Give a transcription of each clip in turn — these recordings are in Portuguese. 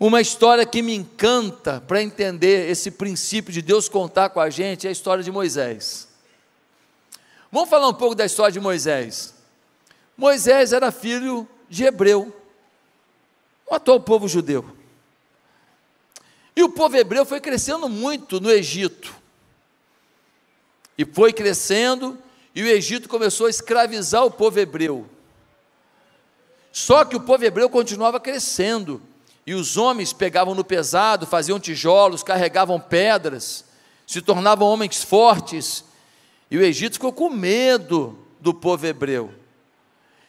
Uma história que me encanta para entender esse princípio de Deus contar com a gente é a história de Moisés. Vamos falar um pouco da história de Moisés. Moisés era filho de Hebreu, o atual povo judeu. E o povo hebreu foi crescendo muito no Egito. E foi crescendo, e o Egito começou a escravizar o povo hebreu. Só que o povo hebreu continuava crescendo. E os homens pegavam no pesado, faziam tijolos, carregavam pedras, se tornavam homens fortes. E o Egito ficou com medo do povo hebreu.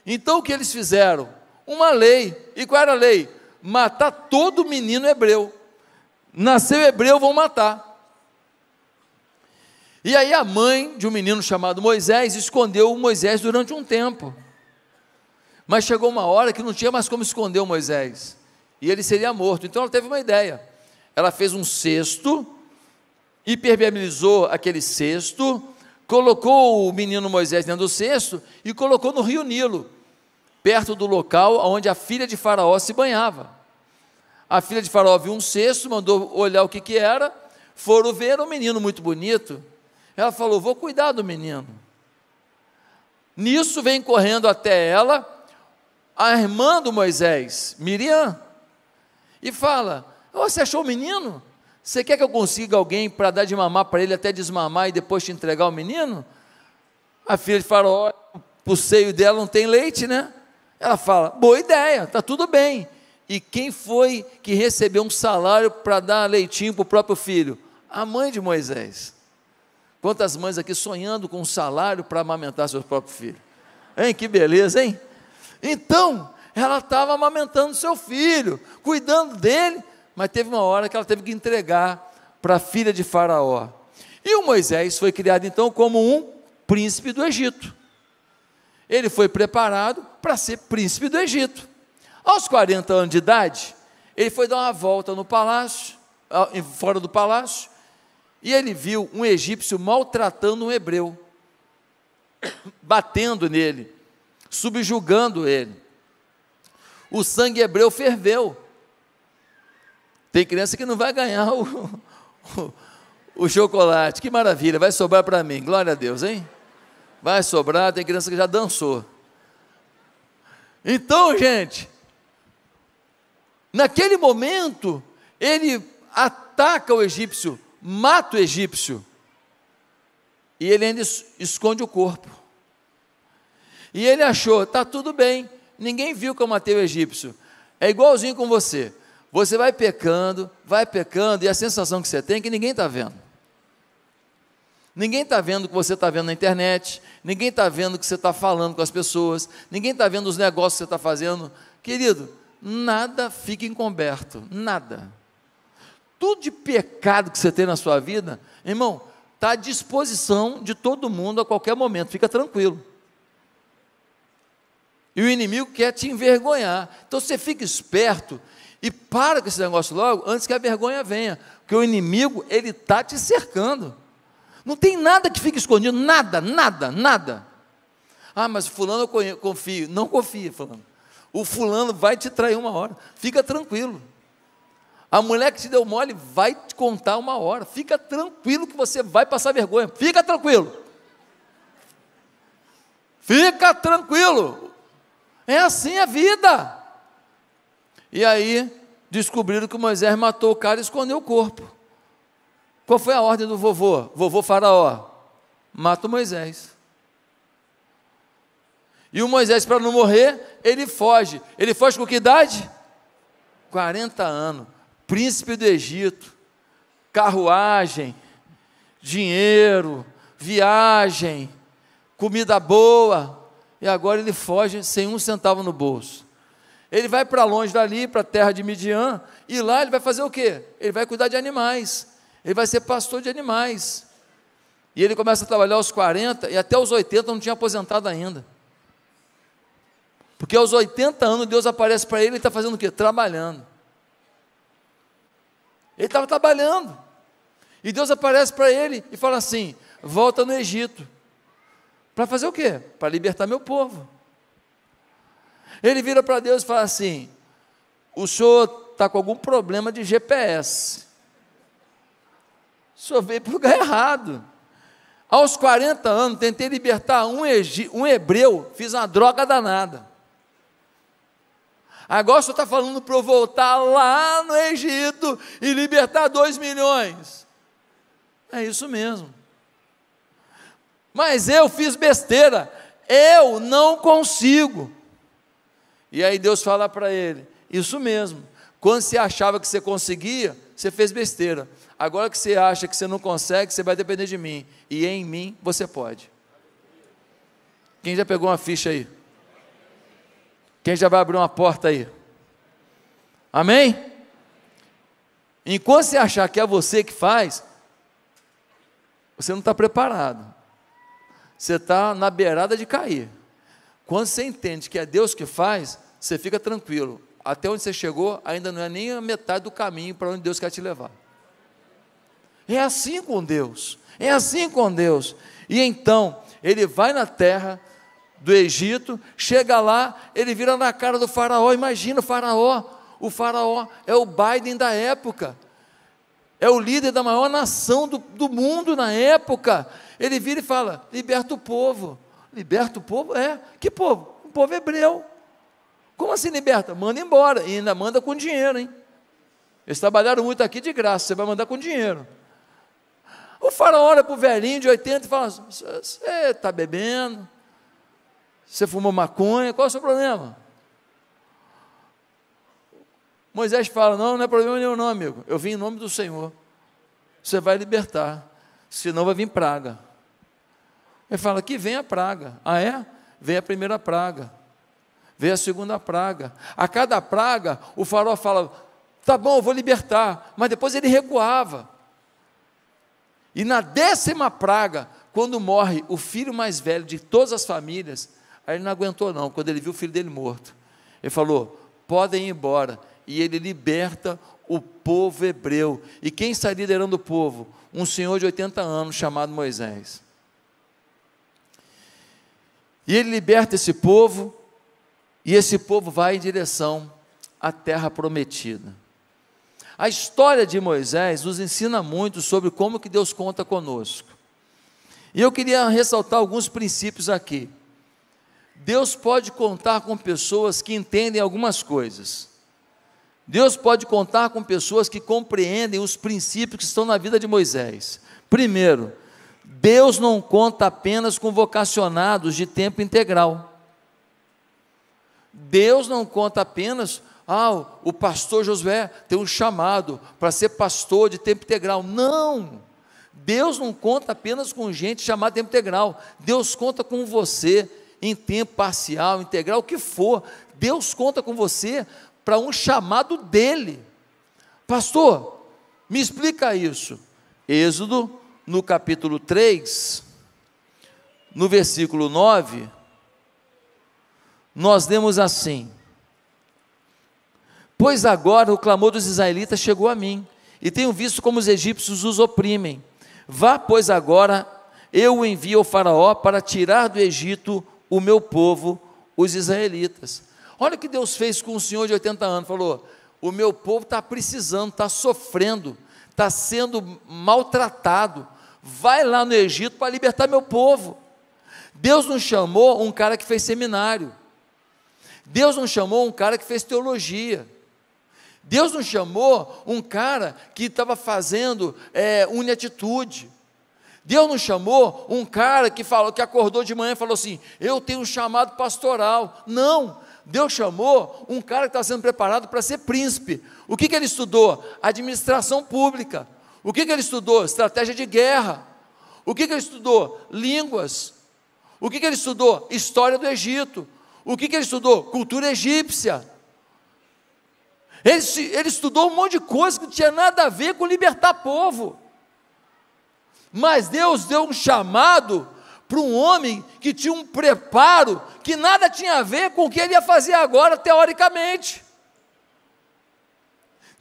Então o que eles fizeram? Uma lei. E qual era a lei? Matar todo menino hebreu. Nasceu hebreu, vão matar. E aí a mãe de um menino chamado Moisés escondeu Moisés durante um tempo. Mas chegou uma hora que não tinha mais como esconder o Moisés e ele seria morto. Então ela teve uma ideia. Ela fez um cesto, impermeabilizou aquele cesto, colocou o menino Moisés dentro do cesto e colocou no rio Nilo, perto do local onde a filha de Faraó se banhava. A filha de Faraó viu um cesto, mandou olhar o que, que era, foram ver um menino muito bonito. Ela falou: Vou cuidar do menino. Nisso vem correndo até ela a irmã do Moisés, Miriam e fala: Você achou o menino? Você quer que eu consiga alguém para dar de mamar para ele até desmamar e depois te entregar o menino? A filha de Faraó, o seio dela não tem leite, né? Ela fala: Boa ideia, tá tudo bem. E quem foi que recebeu um salário para dar leitinho para o próprio filho? A mãe de Moisés. Quantas mães aqui sonhando com um salário para amamentar seu próprio filho? Hein, que beleza, hein? Então, ela estava amamentando seu filho, cuidando dele, mas teve uma hora que ela teve que entregar para a filha de Faraó. E o Moisés foi criado então como um príncipe do Egito. Ele foi preparado para ser príncipe do Egito. Aos 40 anos de idade, ele foi dar uma volta no palácio, fora do palácio, e ele viu um egípcio maltratando um hebreu, batendo nele, subjugando ele o sangue hebreu ferveu. Tem criança que não vai ganhar o, o, o chocolate, que maravilha, vai sobrar para mim, glória a Deus, hein? Vai sobrar, tem criança que já dançou. Então, gente, naquele momento, ele ataca o egípcio, mata o egípcio, e ele ainda esconde o corpo. E ele achou, está tudo bem, Ninguém viu que eu matei o egípcio. É igualzinho com você. Você vai pecando, vai pecando, e a sensação que você tem é que ninguém está vendo. Ninguém está vendo o que você está vendo na internet, ninguém está vendo o que você está falando com as pessoas, ninguém está vendo os negócios que você está fazendo. Querido, nada fica encoberto, nada. Tudo de pecado que você tem na sua vida, irmão, está à disposição de todo mundo a qualquer momento, fica tranquilo. E o inimigo quer te envergonhar. Então você fica esperto e para com esse negócio logo antes que a vergonha venha. Porque o inimigo, ele está te cercando. Não tem nada que fique escondido, nada, nada, nada. Ah, mas fulano eu confio. Não confia, fulano. O fulano vai te trair uma hora. Fica tranquilo. A mulher que te deu mole vai te contar uma hora. Fica tranquilo que você vai passar vergonha. Fica tranquilo. Fica tranquilo. É assim a vida. E aí descobriram que Moisés matou o cara e escondeu o corpo. Qual foi a ordem do vovô? Vovô Faraó: mata o Moisés. E o Moisés, para não morrer, ele foge. Ele foge com que idade? 40 anos. Príncipe do Egito. Carruagem, dinheiro, viagem, comida boa e agora ele foge sem um centavo no bolso. Ele vai para longe dali, para a terra de Midian, e lá ele vai fazer o quê? Ele vai cuidar de animais, ele vai ser pastor de animais. E ele começa a trabalhar aos 40 e até os 80 não tinha aposentado ainda. Porque aos 80 anos Deus aparece para ele e está fazendo o quê? Trabalhando. Ele estava trabalhando. E Deus aparece para ele e fala assim: volta no Egito. Para fazer o quê? Para libertar meu povo. Ele vira para Deus e fala assim: O senhor está com algum problema de GPS. O senhor veio para o lugar errado. Aos 40 anos, tentei libertar um, um hebreu, fiz uma droga danada. Agora o senhor está falando para eu voltar lá no Egito e libertar dois milhões. É isso mesmo. Mas eu fiz besteira, eu não consigo. E aí Deus fala para ele: Isso mesmo, quando você achava que você conseguia, você fez besteira. Agora que você acha que você não consegue, você vai depender de mim. E em mim você pode. Quem já pegou uma ficha aí? Quem já vai abrir uma porta aí? Amém? Enquanto você achar que é você que faz, você não está preparado. Você está na beirada de cair. Quando você entende que é Deus que faz, você fica tranquilo. Até onde você chegou, ainda não é nem a metade do caminho para onde Deus quer te levar. É assim com Deus. É assim com Deus. E então, ele vai na terra do Egito, chega lá, ele vira na cara do faraó. Imagina o faraó. O faraó é o Biden da época. É o líder da maior nação do, do mundo na época. Ele vira e fala: liberta o povo. Liberta o povo? É. Que povo? O povo hebreu. Como assim liberta? Manda embora. E ainda manda com dinheiro, hein? Eles trabalharam muito aqui de graça, você vai mandar com dinheiro. O faraó olha para o velhinho de 80 e fala: Você está bebendo? Você fumou maconha? Qual é o seu problema? Moisés fala: Não, não é problema nenhum, não, amigo. Eu vim em nome do Senhor. Você vai libertar, senão vai vir praga. Ele fala: Que vem a praga. Ah, é? Vem a primeira praga. Vem a segunda praga. A cada praga, o faraó fala: Tá bom, eu vou libertar. Mas depois ele recuava. E na décima praga, quando morre o filho mais velho de todas as famílias, aí ele não aguentou, não, quando ele viu o filho dele morto. Ele falou: podem ir embora. E ele liberta o povo hebreu. E quem está liderando o povo? Um senhor de 80 anos chamado Moisés. E ele liberta esse povo, e esse povo vai em direção à terra prometida. A história de Moisés nos ensina muito sobre como que Deus conta conosco. E eu queria ressaltar alguns princípios aqui. Deus pode contar com pessoas que entendem algumas coisas. Deus pode contar com pessoas que compreendem os princípios que estão na vida de Moisés. Primeiro, Deus não conta apenas com vocacionados de tempo integral. Deus não conta apenas ah, o pastor Josué tem um chamado para ser pastor de tempo integral. Não! Deus não conta apenas com gente chamada tempo integral. Deus conta com você em tempo parcial, integral, o que for. Deus conta com você para um chamado dele. Pastor, me explica isso. Êxodo, no capítulo 3, no versículo 9, nós lemos assim: Pois agora o clamor dos israelitas chegou a mim, e tenho visto como os egípcios os oprimem. Vá, pois, agora, eu o envio ao Faraó para tirar do Egito o meu povo, os israelitas. Olha o que Deus fez com um senhor de 80 anos: falou, o meu povo está precisando, está sofrendo, está sendo maltratado. Vai lá no Egito para libertar meu povo. Deus não chamou um cara que fez seminário. Deus não chamou um cara que fez teologia. Deus não chamou um cara que estava fazendo é, uniatitude. Deus não chamou um cara que falou, que acordou de manhã e falou assim: Eu tenho um chamado pastoral. Não. Deus chamou um cara que está sendo preparado para ser príncipe. O que, que ele estudou? Administração pública. O que, que ele estudou? Estratégia de guerra. O que, que ele estudou? Línguas. O que, que ele estudou? História do Egito. O que, que ele estudou? Cultura egípcia. Ele, ele estudou um monte de coisa que não tinha nada a ver com libertar povo. Mas Deus deu um chamado para um homem que tinha um preparo que nada tinha a ver com o que ele ia fazer agora, teoricamente.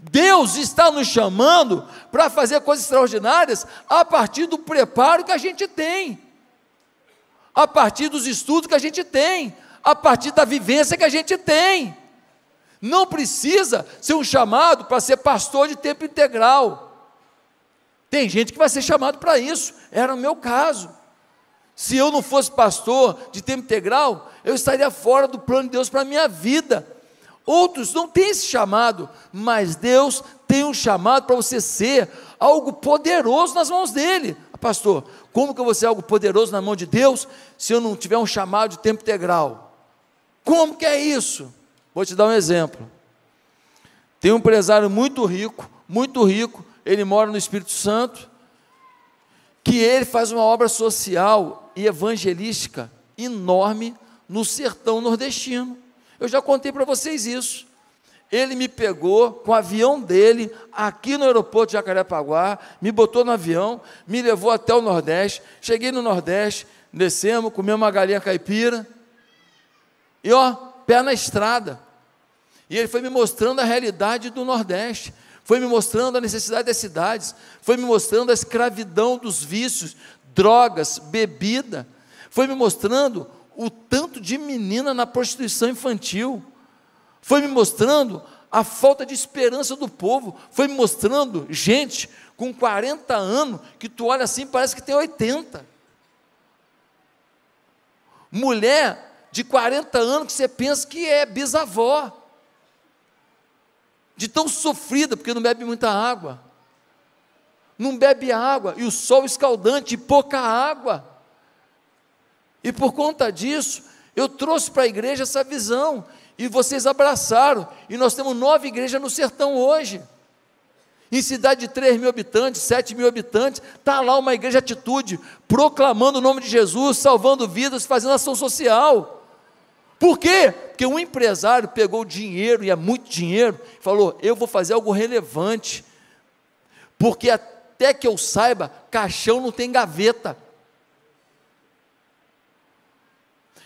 Deus está nos chamando para fazer coisas extraordinárias a partir do preparo que a gente tem, a partir dos estudos que a gente tem, a partir da vivência que a gente tem. Não precisa ser um chamado para ser pastor de tempo integral. Tem gente que vai ser chamado para isso, era o meu caso. Se eu não fosse pastor de tempo integral, eu estaria fora do plano de Deus para a minha vida. Outros não têm esse chamado, mas Deus tem um chamado para você ser algo poderoso nas mãos dele. Ah, pastor, como que eu vou ser algo poderoso na mão de Deus se eu não tiver um chamado de tempo integral? Como que é isso? Vou te dar um exemplo. Tem um empresário muito rico, muito rico, ele mora no Espírito Santo, que ele faz uma obra social e evangelística enorme no sertão nordestino. Eu já contei para vocês isso. Ele me pegou com o avião dele aqui no aeroporto de Jacarepaguá, me botou no avião, me levou até o Nordeste. Cheguei no Nordeste, descemos, comemos uma galinha caipira. E ó, pé na estrada. E ele foi me mostrando a realidade do Nordeste, foi me mostrando a necessidade das cidades, foi me mostrando a escravidão dos vícios, drogas, bebida, foi me mostrando o tanto de menina na prostituição infantil, foi me mostrando a falta de esperança do povo, foi me mostrando gente com 40 anos que tu olha assim parece que tem 80. Mulher de 40 anos que você pensa que é bisavó. De tão sofrida porque não bebe muita água. Não bebe água e o sol escaldante e pouca água. E por conta disso, eu trouxe para a igreja essa visão e vocês abraçaram. E nós temos nove igrejas no sertão hoje. Em cidade de 3 mil habitantes, 7 mil habitantes, está lá uma igreja atitude, proclamando o nome de Jesus, salvando vidas, fazendo ação social. Por quê? Porque um empresário pegou dinheiro, e é muito dinheiro, e falou: Eu vou fazer algo relevante, porque até que eu saiba, caixão não tem gaveta.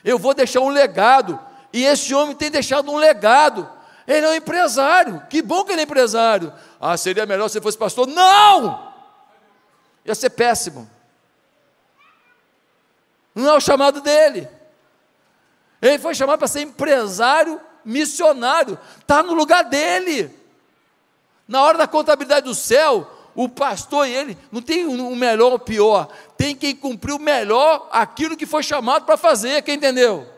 Eu vou deixar um legado. E esse homem tem deixado um legado. Ele é um empresário. Que bom que ele é empresário. Ah, seria melhor se fosse pastor? Não! Ia ser péssimo. Não é o chamado dele. Ele foi chamado para ser empresário missionário. Está no lugar dele. Na hora da contabilidade do céu, o pastor e ele não tem o melhor ou pior, tem quem cumpriu melhor aquilo que foi chamado para fazer, quem entendeu?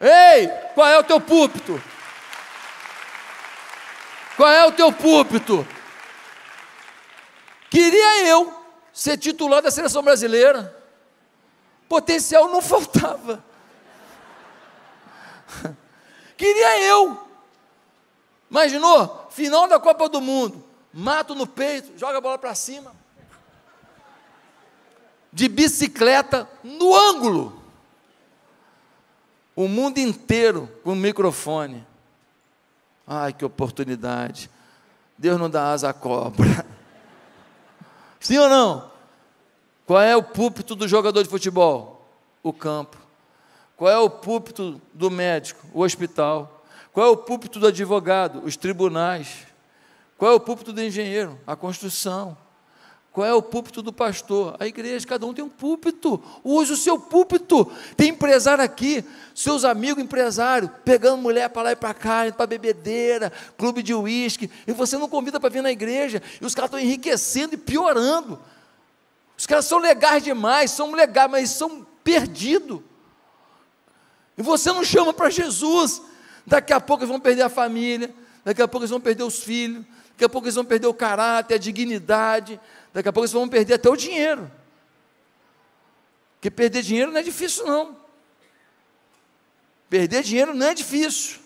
Ei, qual é o teu púlpito? Qual é o teu púlpito? Queria eu ser titular da seleção brasileira. Potencial não faltava. Queria eu. Imaginou? Final da Copa do Mundo. Mato no peito, joga a bola para cima. De bicicleta no ângulo o mundo inteiro com o microfone. Ai, que oportunidade. Deus não dá asa à cobra. Sim ou não? Qual é o púlpito do jogador de futebol? O campo. Qual é o púlpito do médico? O hospital. Qual é o púlpito do advogado? Os tribunais. Qual é o púlpito do engenheiro? A construção. Qual é o púlpito do pastor? A igreja, cada um tem um púlpito. Use o seu púlpito. Tem empresário aqui, seus amigos empresários, pegando mulher para lá e para cá, para bebedeira, clube de uísque, e você não convida para vir na igreja, e os caras estão enriquecendo e piorando. Os caras são legais demais, são legais, mas são perdidos. E você não chama para Jesus. Daqui a pouco eles vão perder a família, daqui a pouco eles vão perder os filhos, daqui a pouco eles vão perder o caráter, a dignidade, Daqui a pouco eles vão perder até o dinheiro. Porque perder dinheiro não é difícil, não. Perder dinheiro não é difícil.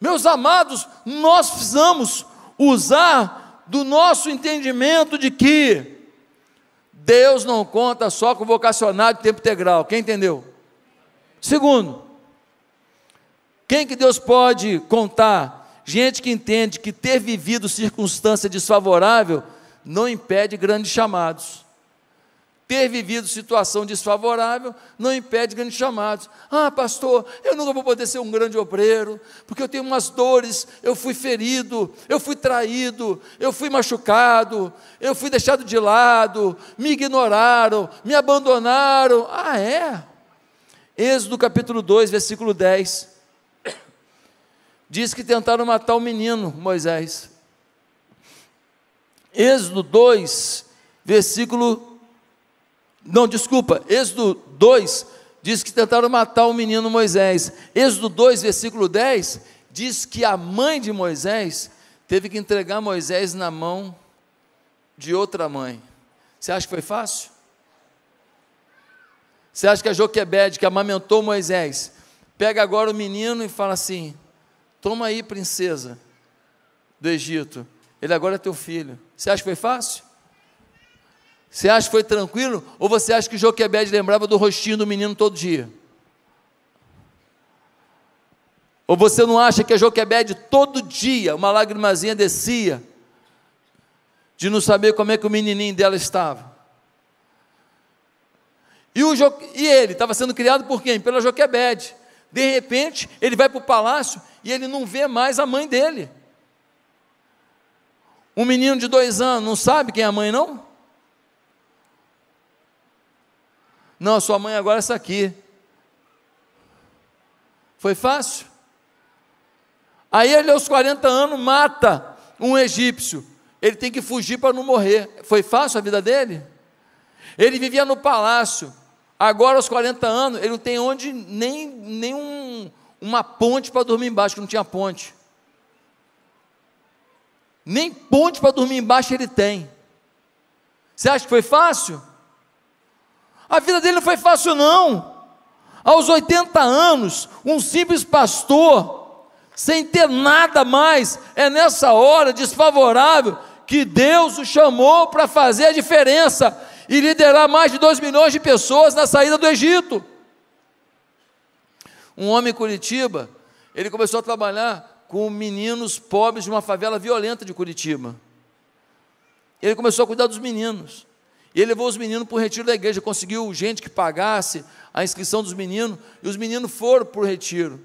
Meus amados, nós precisamos usar do nosso entendimento de que Deus não conta só com vocacionado de tempo integral. Quem entendeu? Segundo, quem que Deus pode contar? Gente que entende que ter vivido circunstância desfavorável não impede grandes chamados. Ter vivido situação desfavorável não impede grandes chamados. Ah, pastor, eu nunca vou poder ser um grande obreiro, porque eu tenho umas dores, eu fui ferido, eu fui traído, eu fui machucado, eu fui deixado de lado, me ignoraram, me abandonaram. Ah, é? Êxodo capítulo 2, versículo 10. Diz que tentaram matar o menino Moisés. Êxodo 2, versículo. Não, desculpa, Êxodo 2 diz que tentaram matar o menino Moisés. Êxodo 2, versículo 10, diz que a mãe de Moisés teve que entregar Moisés na mão de outra mãe. Você acha que foi fácil? Você acha que a Joquebede, que amamentou Moisés, pega agora o menino e fala assim: Toma aí, princesa do Egito, ele agora é teu filho. Você acha que foi fácil? Você acha que foi tranquilo? Ou você acha que Joquebede lembrava do rostinho do menino todo dia? Ou você não acha que a Joquebede todo dia, uma lagrimazinha descia, de não saber como é que o menininho dela estava? E, o jo... e ele estava sendo criado por quem? Pela Joquebede. De repente, ele vai para o palácio e ele não vê mais a mãe dele. Um menino de dois anos não sabe quem é a mãe, não? Não, sua mãe agora é essa aqui. Foi fácil? Aí ele, aos 40 anos, mata um egípcio. Ele tem que fugir para não morrer. Foi fácil a vida dele? Ele vivia no palácio. Agora, aos 40 anos, ele não tem onde nem, nem um, uma ponte para dormir embaixo, que não tinha ponte. Nem ponte para dormir embaixo ele tem. Você acha que foi fácil? A vida dele não foi fácil, não. Aos 80 anos, um simples pastor, sem ter nada mais, é nessa hora desfavorável que Deus o chamou para fazer a diferença e liderar mais de 2 milhões de pessoas na saída do Egito. Um homem em Curitiba, ele começou a trabalhar com meninos pobres de uma favela violenta de Curitiba. Ele começou a cuidar dos meninos. E ele levou os meninos para o retiro da igreja, conseguiu gente que pagasse a inscrição dos meninos, e os meninos foram para o retiro.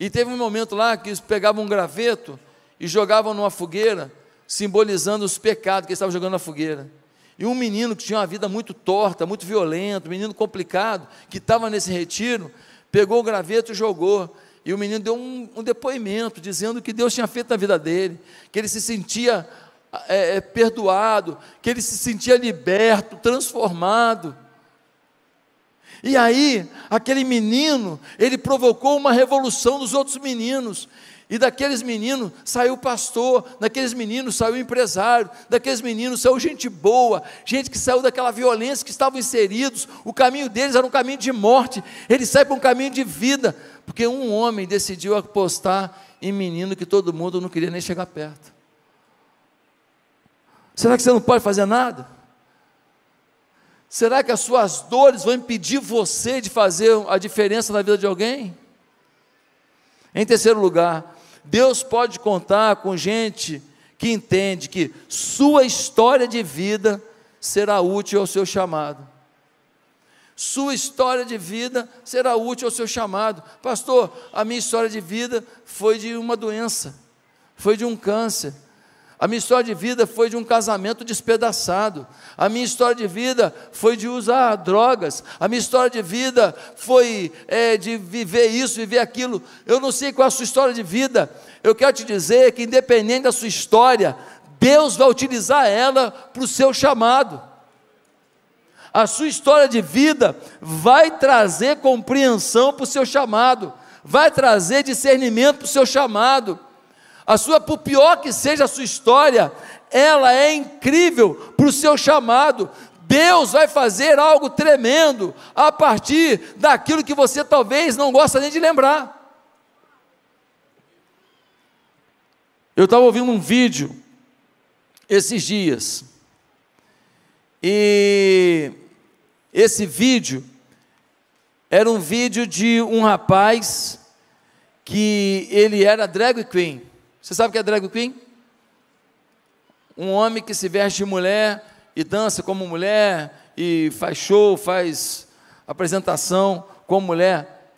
E teve um momento lá que eles pegavam um graveto e jogavam numa fogueira, simbolizando os pecados que eles estavam jogando na fogueira. E um menino que tinha uma vida muito torta, muito violenta, um menino complicado, que estava nesse retiro, pegou o graveto e jogou. E o menino deu um, um, depoimento dizendo que Deus tinha feito na vida dele, que ele se sentia é, é, perdoado, que ele se sentia liberto, transformado. E aí, aquele menino, ele provocou uma revolução dos outros meninos. E daqueles meninos saiu pastor, daqueles meninos saiu empresário, daqueles meninos saiu gente boa, gente que saiu daquela violência que estavam inseridos. O caminho deles era um caminho de morte, eles saem para um caminho de vida, porque um homem decidiu apostar em menino que todo mundo não queria nem chegar perto. Será que você não pode fazer nada? Será que as suas dores vão impedir você de fazer a diferença na vida de alguém? Em terceiro lugar, Deus pode contar com gente que entende que sua história de vida será útil ao seu chamado. Sua história de vida será útil ao seu chamado. Pastor, a minha história de vida foi de uma doença, foi de um câncer, a minha história de vida foi de um casamento despedaçado. A minha história de vida foi de usar drogas. A minha história de vida foi é, de viver isso, viver aquilo. Eu não sei qual é a sua história de vida. Eu quero te dizer que, independente da sua história, Deus vai utilizar ela para o seu chamado. A sua história de vida vai trazer compreensão para o seu chamado, vai trazer discernimento para o seu chamado a sua, por pior que seja a sua história, ela é incrível para o seu chamado. Deus vai fazer algo tremendo a partir daquilo que você talvez não gosta nem de lembrar. Eu estava ouvindo um vídeo esses dias, e esse vídeo era um vídeo de um rapaz que ele era drag queen. Você sabe o que é drag queen? Um homem que se veste de mulher e dança como mulher e faz show, faz apresentação como mulher.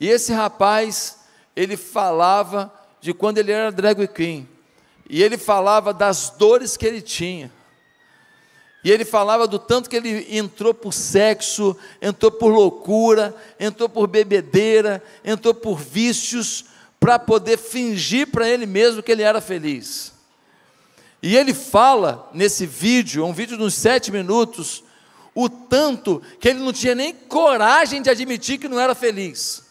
E esse rapaz, ele falava de quando ele era drag queen. E ele falava das dores que ele tinha. E ele falava do tanto que ele entrou por sexo, entrou por loucura, entrou por bebedeira, entrou por vícios, para poder fingir para ele mesmo que ele era feliz. E ele fala nesse vídeo, um vídeo de uns sete minutos, o tanto que ele não tinha nem coragem de admitir que não era feliz.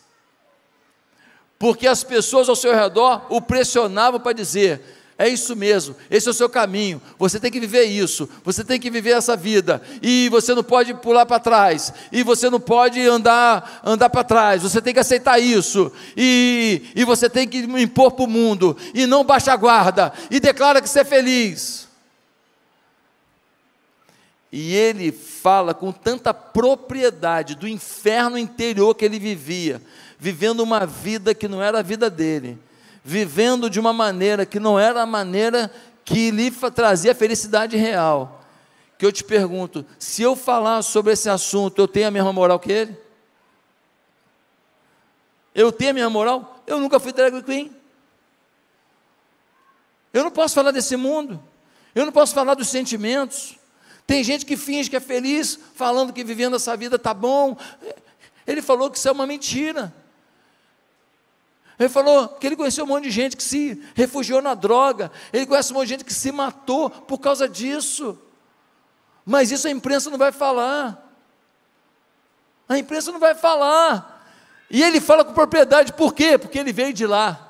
Porque as pessoas ao seu redor o pressionavam para dizer: é isso mesmo, esse é o seu caminho. Você tem que viver isso, você tem que viver essa vida. E você não pode pular para trás, e você não pode andar andar para trás. Você tem que aceitar isso. E, e você tem que impor para o mundo e não baixa a guarda e declara que você é feliz. E ele fala com tanta propriedade do inferno interior que ele vivia, vivendo uma vida que não era a vida dele vivendo de uma maneira que não era a maneira que lhe trazia felicidade real. Que eu te pergunto, se eu falar sobre esse assunto, eu tenho a mesma moral que ele? Eu tenho a minha moral? Eu nunca fui drag queen. Eu não posso falar desse mundo. Eu não posso falar dos sentimentos. Tem gente que finge que é feliz, falando que vivendo essa vida está bom. Ele falou que isso é uma mentira. Ele falou que ele conheceu um monte de gente que se refugiou na droga, ele conhece um monte de gente que se matou por causa disso. Mas isso a imprensa não vai falar. A imprensa não vai falar. E ele fala com propriedade, por quê? Porque ele veio de lá.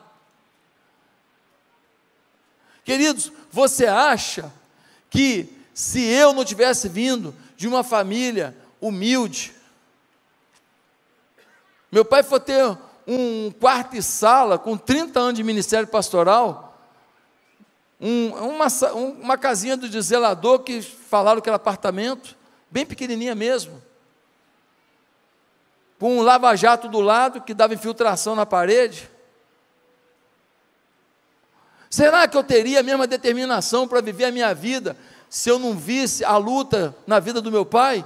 Queridos, você acha que se eu não tivesse vindo de uma família humilde, meu pai foi ter um quarto e sala com 30 anos de ministério pastoral, um, uma, uma casinha do zelador que falaram que era apartamento, bem pequenininha mesmo, com um lava-jato do lado que dava infiltração na parede. Será que eu teria a mesma determinação para viver a minha vida se eu não visse a luta na vida do meu pai?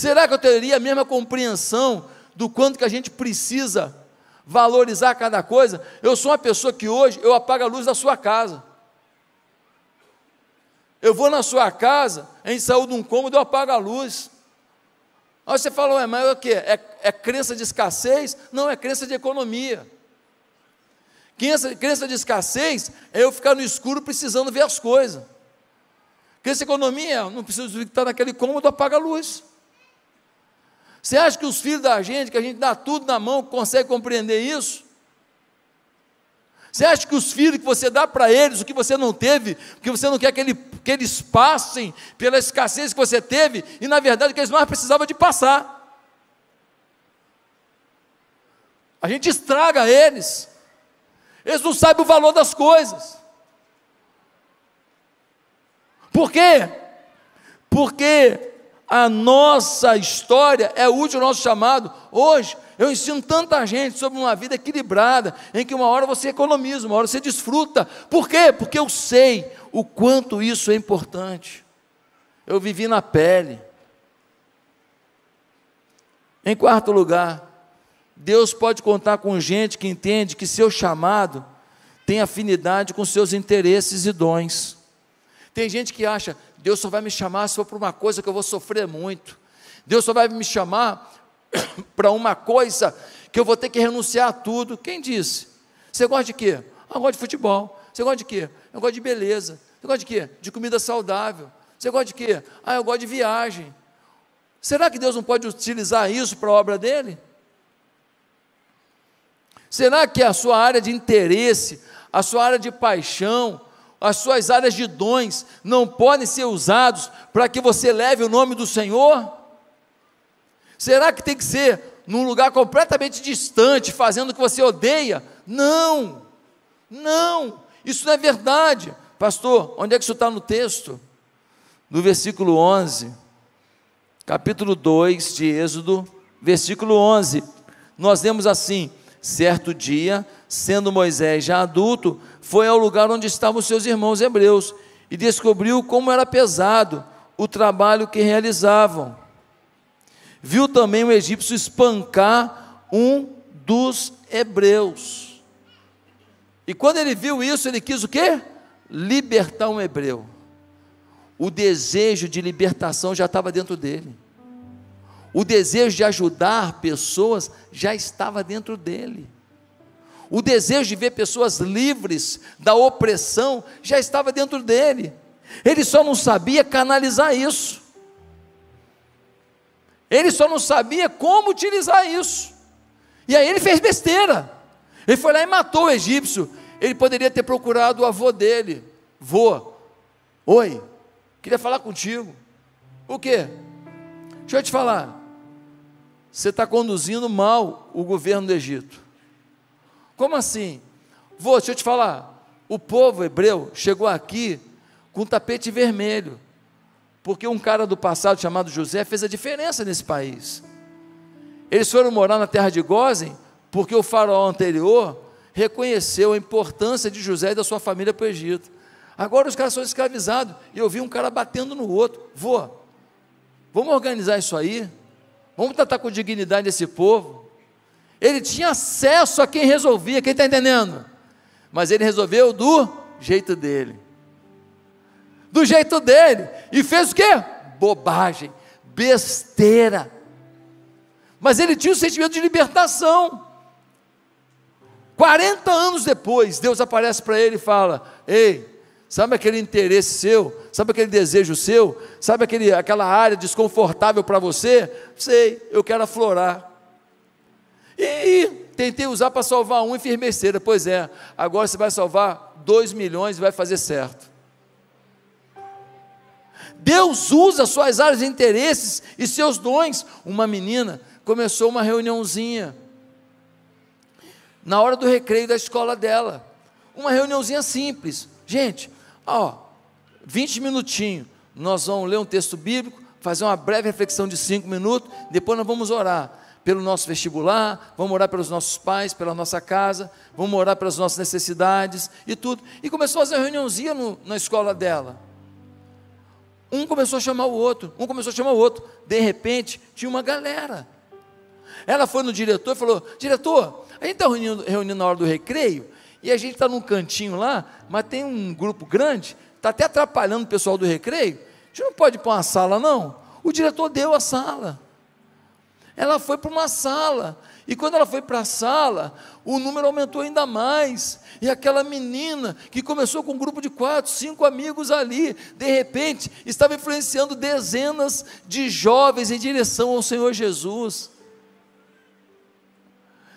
Será que eu teria a mesma compreensão do quanto que a gente precisa valorizar cada coisa? Eu sou uma pessoa que hoje eu apago a luz da sua casa. Eu vou na sua casa, a gente saiu de um cômodo, eu apago a luz. Aí você falou, é, mas é o que? É, é crença de escassez? Não, é crença de economia. Crença, crença de escassez é eu ficar no escuro precisando ver as coisas. Crença de economia, não preciso estar naquele cômodo, apaga a luz. Você acha que os filhos da gente, que a gente dá tudo na mão, consegue compreender isso? Você acha que os filhos que você dá para eles, o que você não teve, porque você não quer que, ele, que eles passem pela escassez que você teve, e na verdade que eles mais precisavam de passar. A gente estraga eles, eles não sabem o valor das coisas. Por quê? Porque a nossa história é útil ao nosso chamado. Hoje, eu ensino tanta gente sobre uma vida equilibrada, em que uma hora você economiza, uma hora você desfruta. Por quê? Porque eu sei o quanto isso é importante. Eu vivi na pele. Em quarto lugar, Deus pode contar com gente que entende que seu chamado tem afinidade com seus interesses e dons. Tem gente que acha, Deus só vai me chamar se for para uma coisa que eu vou sofrer muito. Deus só vai me chamar para uma coisa que eu vou ter que renunciar a tudo. Quem disse? Você gosta de quê? Ah, eu gosto de futebol. Você gosta de quê? Eu gosto de beleza. Você gosta de quê? De comida saudável. Você gosta de quê? Ah, eu gosto de viagem. Será que Deus não pode utilizar isso para a obra dele? Será que a sua área de interesse, a sua área de paixão, as suas áreas de dons não podem ser usados para que você leve o nome do Senhor? Será que tem que ser num lugar completamente distante, fazendo o que você odeia? Não, não, isso não é verdade. Pastor, onde é que isso está no texto? No versículo 11, capítulo 2 de Êxodo, versículo 11, nós lemos assim: certo dia, sendo Moisés já adulto, foi ao lugar onde estavam seus irmãos hebreus e descobriu como era pesado o trabalho que realizavam. Viu também o egípcio espancar um dos hebreus. E quando ele viu isso, ele quis o quê? Libertar um hebreu. O desejo de libertação já estava dentro dele. O desejo de ajudar pessoas já estava dentro dele. O desejo de ver pessoas livres da opressão já estava dentro dele. Ele só não sabia canalizar isso. Ele só não sabia como utilizar isso. E aí ele fez besteira. Ele foi lá e matou o egípcio. Ele poderia ter procurado o avô dele. Vô, oi, queria falar contigo. O quê? Deixa eu te falar. Você está conduzindo mal o governo do Egito. Como assim? Vô, deixa eu te falar. O povo hebreu chegou aqui com tapete vermelho porque um cara do passado chamado José fez a diferença nesse país. Eles foram morar na terra de Gozen porque o faraó anterior reconheceu a importância de José e da sua família para o Egito. Agora os caras são escravizados e eu vi um cara batendo no outro. Vô, vamos organizar isso aí? Vamos tratar com dignidade esse povo? Ele tinha acesso a quem resolvia, quem está entendendo? Mas ele resolveu do jeito dele do jeito dele. E fez o quê? Bobagem, besteira. Mas ele tinha o sentimento de libertação. 40 anos depois, Deus aparece para ele e fala: Ei, sabe aquele interesse seu? Sabe aquele desejo seu? Sabe aquele, aquela área desconfortável para você? Sei, eu quero aflorar. E tentei usar para salvar um enfermeceira. Pois é, agora você vai salvar dois milhões e vai fazer certo. Deus usa suas áreas de interesses e seus dons. Uma menina começou uma reuniãozinha na hora do recreio da escola dela. Uma reuniãozinha simples. Gente, ó, 20 minutinhos. Nós vamos ler um texto bíblico, fazer uma breve reflexão de cinco minutos, depois nós vamos orar pelo nosso vestibular, vamos orar pelos nossos pais, pela nossa casa, vamos orar pelas nossas necessidades e tudo. E começou a fazer reuniãozinha no, na escola dela. Um começou a chamar o outro, um começou a chamar o outro. De repente, tinha uma galera. Ela foi no diretor e falou: Diretor, a gente está reunindo, reunindo na hora do recreio e a gente está num cantinho lá, mas tem um grupo grande, está até atrapalhando o pessoal do recreio. A gente não pode pôr uma sala, não. O diretor deu a sala. Ela foi para uma sala. E quando ela foi para a sala, o número aumentou ainda mais. E aquela menina que começou com um grupo de quatro, cinco amigos ali, de repente estava influenciando dezenas de jovens em direção ao Senhor Jesus.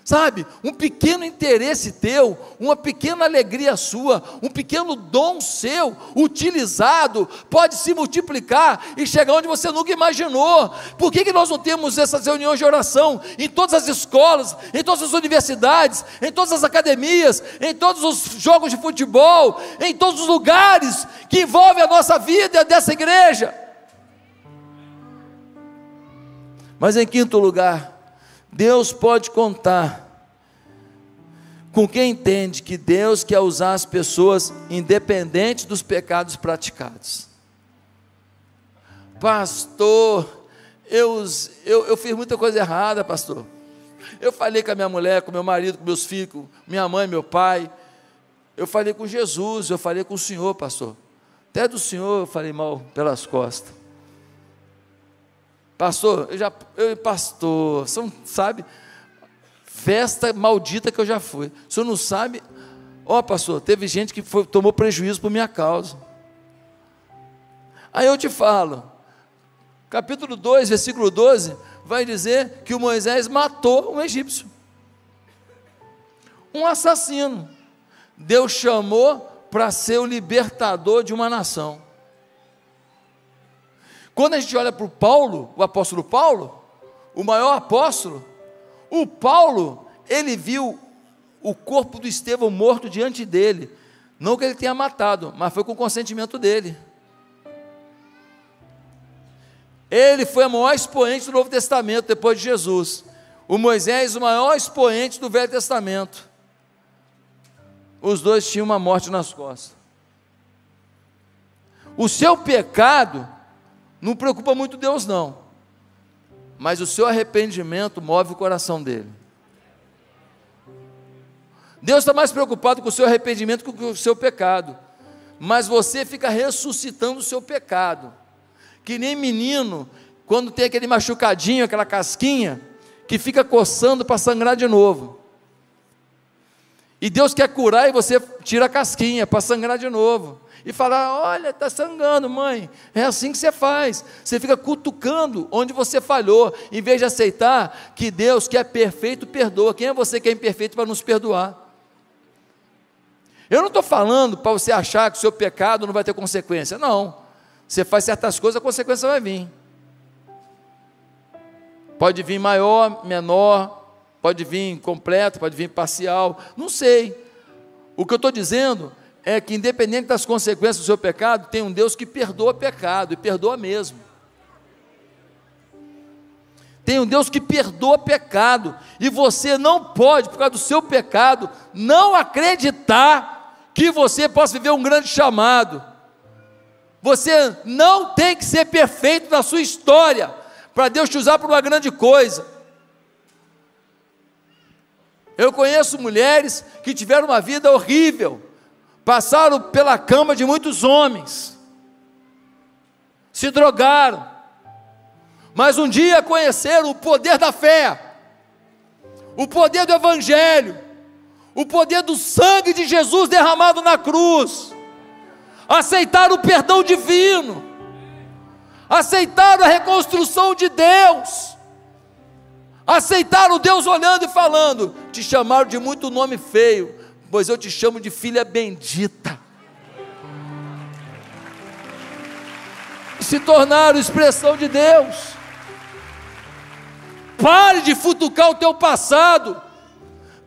Sabe, um pequeno interesse teu, uma pequena alegria sua, um pequeno dom seu, utilizado, pode se multiplicar e chegar onde você nunca imaginou. Por que, que nós não temos essas reuniões de oração em todas as escolas, em todas as universidades, em todas as academias, em todos os jogos de futebol, em todos os lugares que envolvem a nossa vida dessa igreja? Mas em quinto lugar, Deus pode contar com quem entende que Deus quer usar as pessoas independente dos pecados praticados. Pastor, eu, eu, eu fiz muita coisa errada, pastor. Eu falei com a minha mulher, com meu marido, com meus filhos, com minha mãe, meu pai. Eu falei com Jesus, eu falei com o Senhor, pastor. Até do Senhor eu falei mal pelas costas. Pastor, eu já, eu, pastor, você não sabe, festa maldita que eu já fui. O senhor não sabe, ó oh, pastor, teve gente que foi, tomou prejuízo por minha causa. Aí eu te falo, capítulo 2, versículo 12, vai dizer que o Moisés matou um egípcio, um assassino. Deus chamou para ser o libertador de uma nação. Quando a gente olha para o Paulo, o apóstolo Paulo, o maior apóstolo, o Paulo, ele viu o corpo do Estevão morto diante dele. Não que ele tenha matado, mas foi com consentimento dele. Ele foi o maior expoente do Novo Testamento depois de Jesus. O Moisés, o maior expoente do Velho Testamento. Os dois tinham uma morte nas costas. O seu pecado não preocupa muito Deus, não. Mas o seu arrependimento move o coração dele. Deus está mais preocupado com o seu arrependimento que com o seu pecado. Mas você fica ressuscitando o seu pecado. Que nem menino quando tem aquele machucadinho, aquela casquinha, que fica coçando para sangrar de novo. E Deus quer curar e você tira a casquinha para sangrar de novo. E fala: Olha, está sangrando, mãe. É assim que você faz. Você fica cutucando onde você falhou, em vez de aceitar que Deus, que é perfeito, perdoa. Quem é você que é imperfeito para nos perdoar? Eu não estou falando para você achar que o seu pecado não vai ter consequência. Não. Você faz certas coisas, a consequência vai vir. Pode vir maior, menor, pode vir completo, pode vir parcial, não sei. O que eu estou dizendo é que, independente das consequências do seu pecado, tem um Deus que perdoa pecado e perdoa mesmo. Tem um Deus que perdoa pecado, e você não pode, por causa do seu pecado, não acreditar que você possa viver um grande chamado. Você não tem que ser perfeito na sua história, para Deus te usar para uma grande coisa. Eu conheço mulheres que tiveram uma vida horrível, passaram pela cama de muitos homens, se drogaram, mas um dia conheceram o poder da fé, o poder do Evangelho, o poder do sangue de Jesus derramado na cruz, aceitaram o perdão divino, aceitaram a reconstrução de Deus, aceitaram Deus olhando e falando: te chamaram de muito nome feio, pois eu te chamo de filha bendita. Se tornaram expressão de Deus. Pare de futucar o teu passado.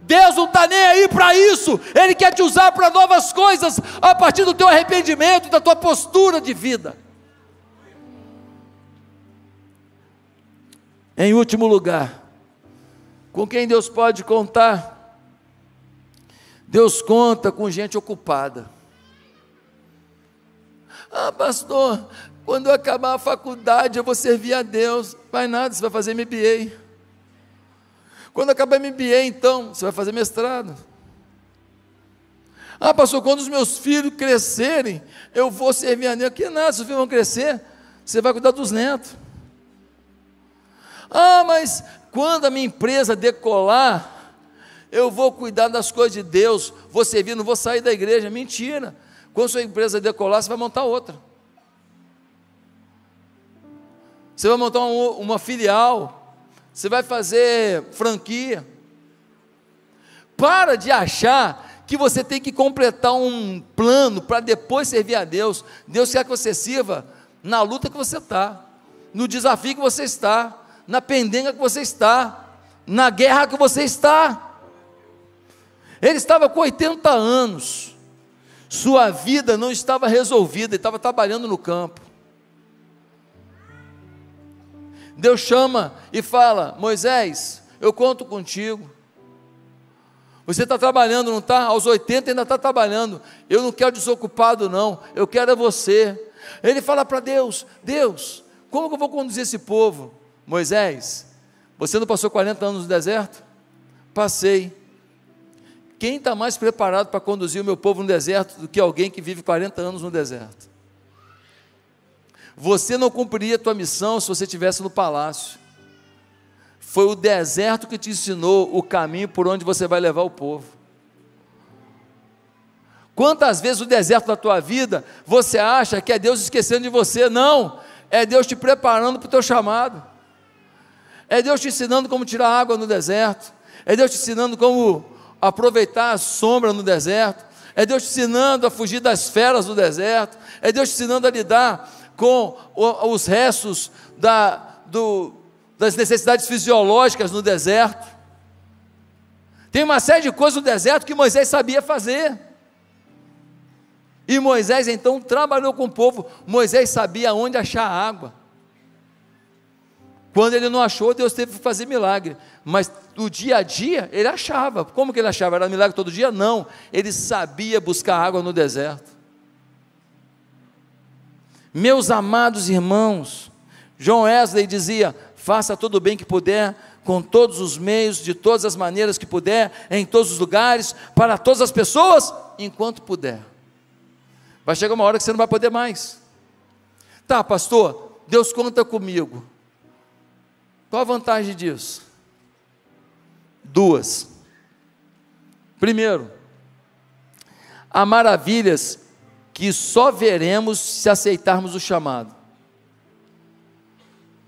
Deus não está nem aí para isso, Ele quer te usar para novas coisas, a partir do teu arrependimento, da tua postura de vida. Em último lugar, com quem Deus pode contar? Deus conta com gente ocupada. Ah, pastor, quando eu acabar a faculdade eu vou servir a Deus. Vai nada, você vai fazer MBA. Quando acabar MBA, então, você vai fazer mestrado. Ah, pastor, quando os meus filhos crescerem, eu vou servir a Deus. Que nada, se os filhos vão crescer, você vai cuidar dos netos. Ah, mas quando a minha empresa decolar, eu vou cuidar das coisas de Deus, vou servir, não vou sair da igreja. Mentira. Quando sua empresa decolar, você vai montar outra. Você vai montar uma, uma filial. Você vai fazer franquia. Para de achar que você tem que completar um plano para depois servir a Deus. Deus quer que você sirva na luta que você está, no desafio que você está, na pendenga que você está, na guerra que você está. Ele estava com 80 anos, sua vida não estava resolvida, ele estava trabalhando no campo. Deus chama e fala: Moisés, eu conto contigo. Você está trabalhando, não está? Aos 80 ainda está trabalhando. Eu não quero desocupado, não. Eu quero é você. Ele fala para Deus: Deus, como que eu vou conduzir esse povo? Moisés, você não passou 40 anos no deserto? Passei. Quem está mais preparado para conduzir o meu povo no deserto do que alguém que vive 40 anos no deserto? Você não cumpriria a tua missão se você estivesse no palácio. Foi o deserto que te ensinou o caminho por onde você vai levar o povo. Quantas vezes o deserto da tua vida você acha que é Deus esquecendo de você? Não, é Deus te preparando para o teu chamado. É Deus te ensinando como tirar água no deserto. É Deus te ensinando como aproveitar a sombra no deserto, é Deus te ensinando a fugir das feras no deserto, é Deus te ensinando a lidar com os restos da, do, das necessidades fisiológicas no deserto. Tem uma série de coisas no deserto que Moisés sabia fazer. E Moisés então trabalhou com o povo. Moisés sabia onde achar água. Quando ele não achou, Deus teve que fazer milagre. Mas no dia a dia, ele achava. Como que ele achava? Era milagre todo dia? Não. Ele sabia buscar água no deserto. Meus amados irmãos, John Wesley dizia: faça todo o bem que puder, com todos os meios, de todas as maneiras que puder, em todos os lugares, para todas as pessoas, enquanto puder. Vai chegar uma hora que você não vai poder mais. Tá, pastor, Deus conta comigo. Qual a vantagem disso? Duas. Primeiro, há maravilhas que só veremos se aceitarmos o chamado.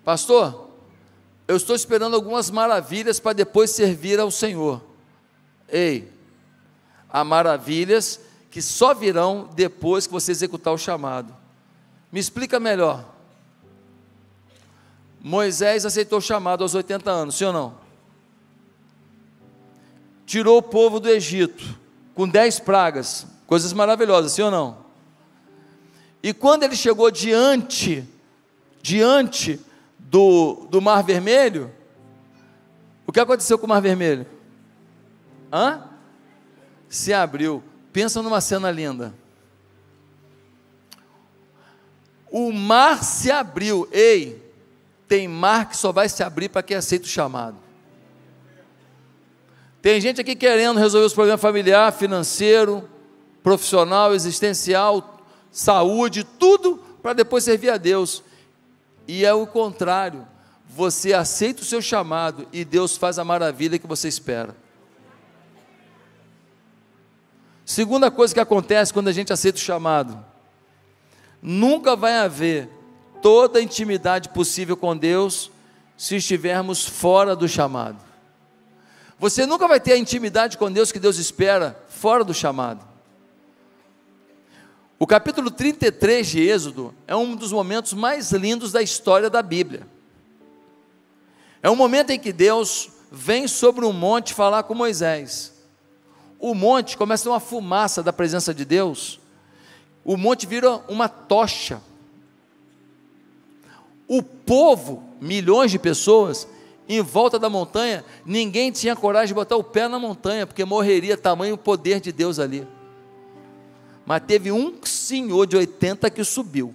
Pastor, eu estou esperando algumas maravilhas para depois servir ao Senhor. Ei, há maravilhas que só virão depois que você executar o chamado. Me explica melhor. Moisés aceitou o chamado aos 80 anos, sim ou não? Tirou o povo do Egito com dez pragas, coisas maravilhosas, sim ou não? E quando ele chegou diante, diante do, do Mar Vermelho, o que aconteceu com o Mar Vermelho? Hã? Se abriu. Pensa numa cena linda. O mar se abriu. Ei, tem mar que só vai se abrir para quem aceita o chamado. Tem gente aqui querendo resolver os problemas familiar, financeiro, profissional, existencial, saúde, tudo para depois servir a Deus. E é o contrário. Você aceita o seu chamado e Deus faz a maravilha que você espera. Segunda coisa que acontece quando a gente aceita o chamado: nunca vai haver toda a intimidade possível com Deus se estivermos fora do chamado. Você nunca vai ter a intimidade com Deus que Deus espera fora do chamado. O capítulo 33 de Êxodo é um dos momentos mais lindos da história da Bíblia. É um momento em que Deus vem sobre um monte falar com Moisés. O monte começa uma fumaça da presença de Deus. O monte vira uma tocha o povo, milhões de pessoas, em volta da montanha, ninguém tinha coragem de botar o pé na montanha, porque morreria tamanho o poder de Deus ali. Mas teve um senhor de 80 que subiu.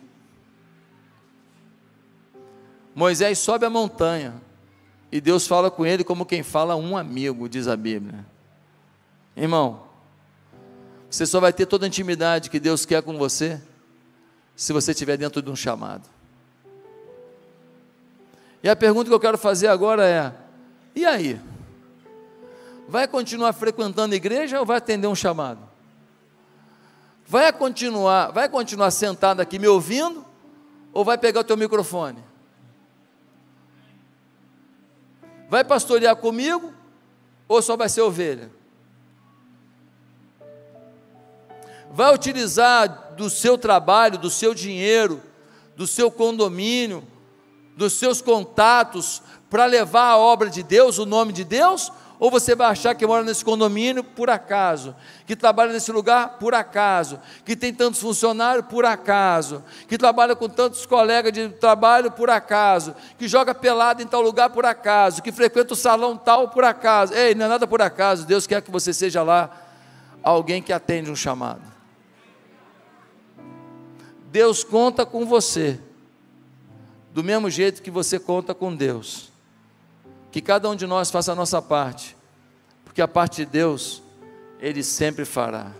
Moisés sobe a montanha e Deus fala com ele como quem fala um amigo, diz a Bíblia. Irmão, você só vai ter toda a intimidade que Deus quer com você se você estiver dentro de um chamado. E a pergunta que eu quero fazer agora é: e aí? Vai continuar frequentando a igreja ou vai atender um chamado? Vai continuar, vai continuar sentado aqui me ouvindo ou vai pegar o teu microfone? Vai pastorear comigo ou só vai ser ovelha? Vai utilizar do seu trabalho, do seu dinheiro, do seu condomínio, dos seus contatos para levar a obra de Deus, o nome de Deus? Ou você vai achar que mora nesse condomínio por acaso, que trabalha nesse lugar por acaso, que tem tantos funcionários por acaso, que trabalha com tantos colegas de trabalho por acaso, que joga pelado em tal lugar por acaso, que frequenta o salão tal por acaso. Ei, não é nada por acaso, Deus quer que você seja lá alguém que atende um chamado. Deus conta com você do mesmo jeito que você conta com Deus. Que cada um de nós faça a nossa parte, porque a parte de Deus, Ele sempre fará.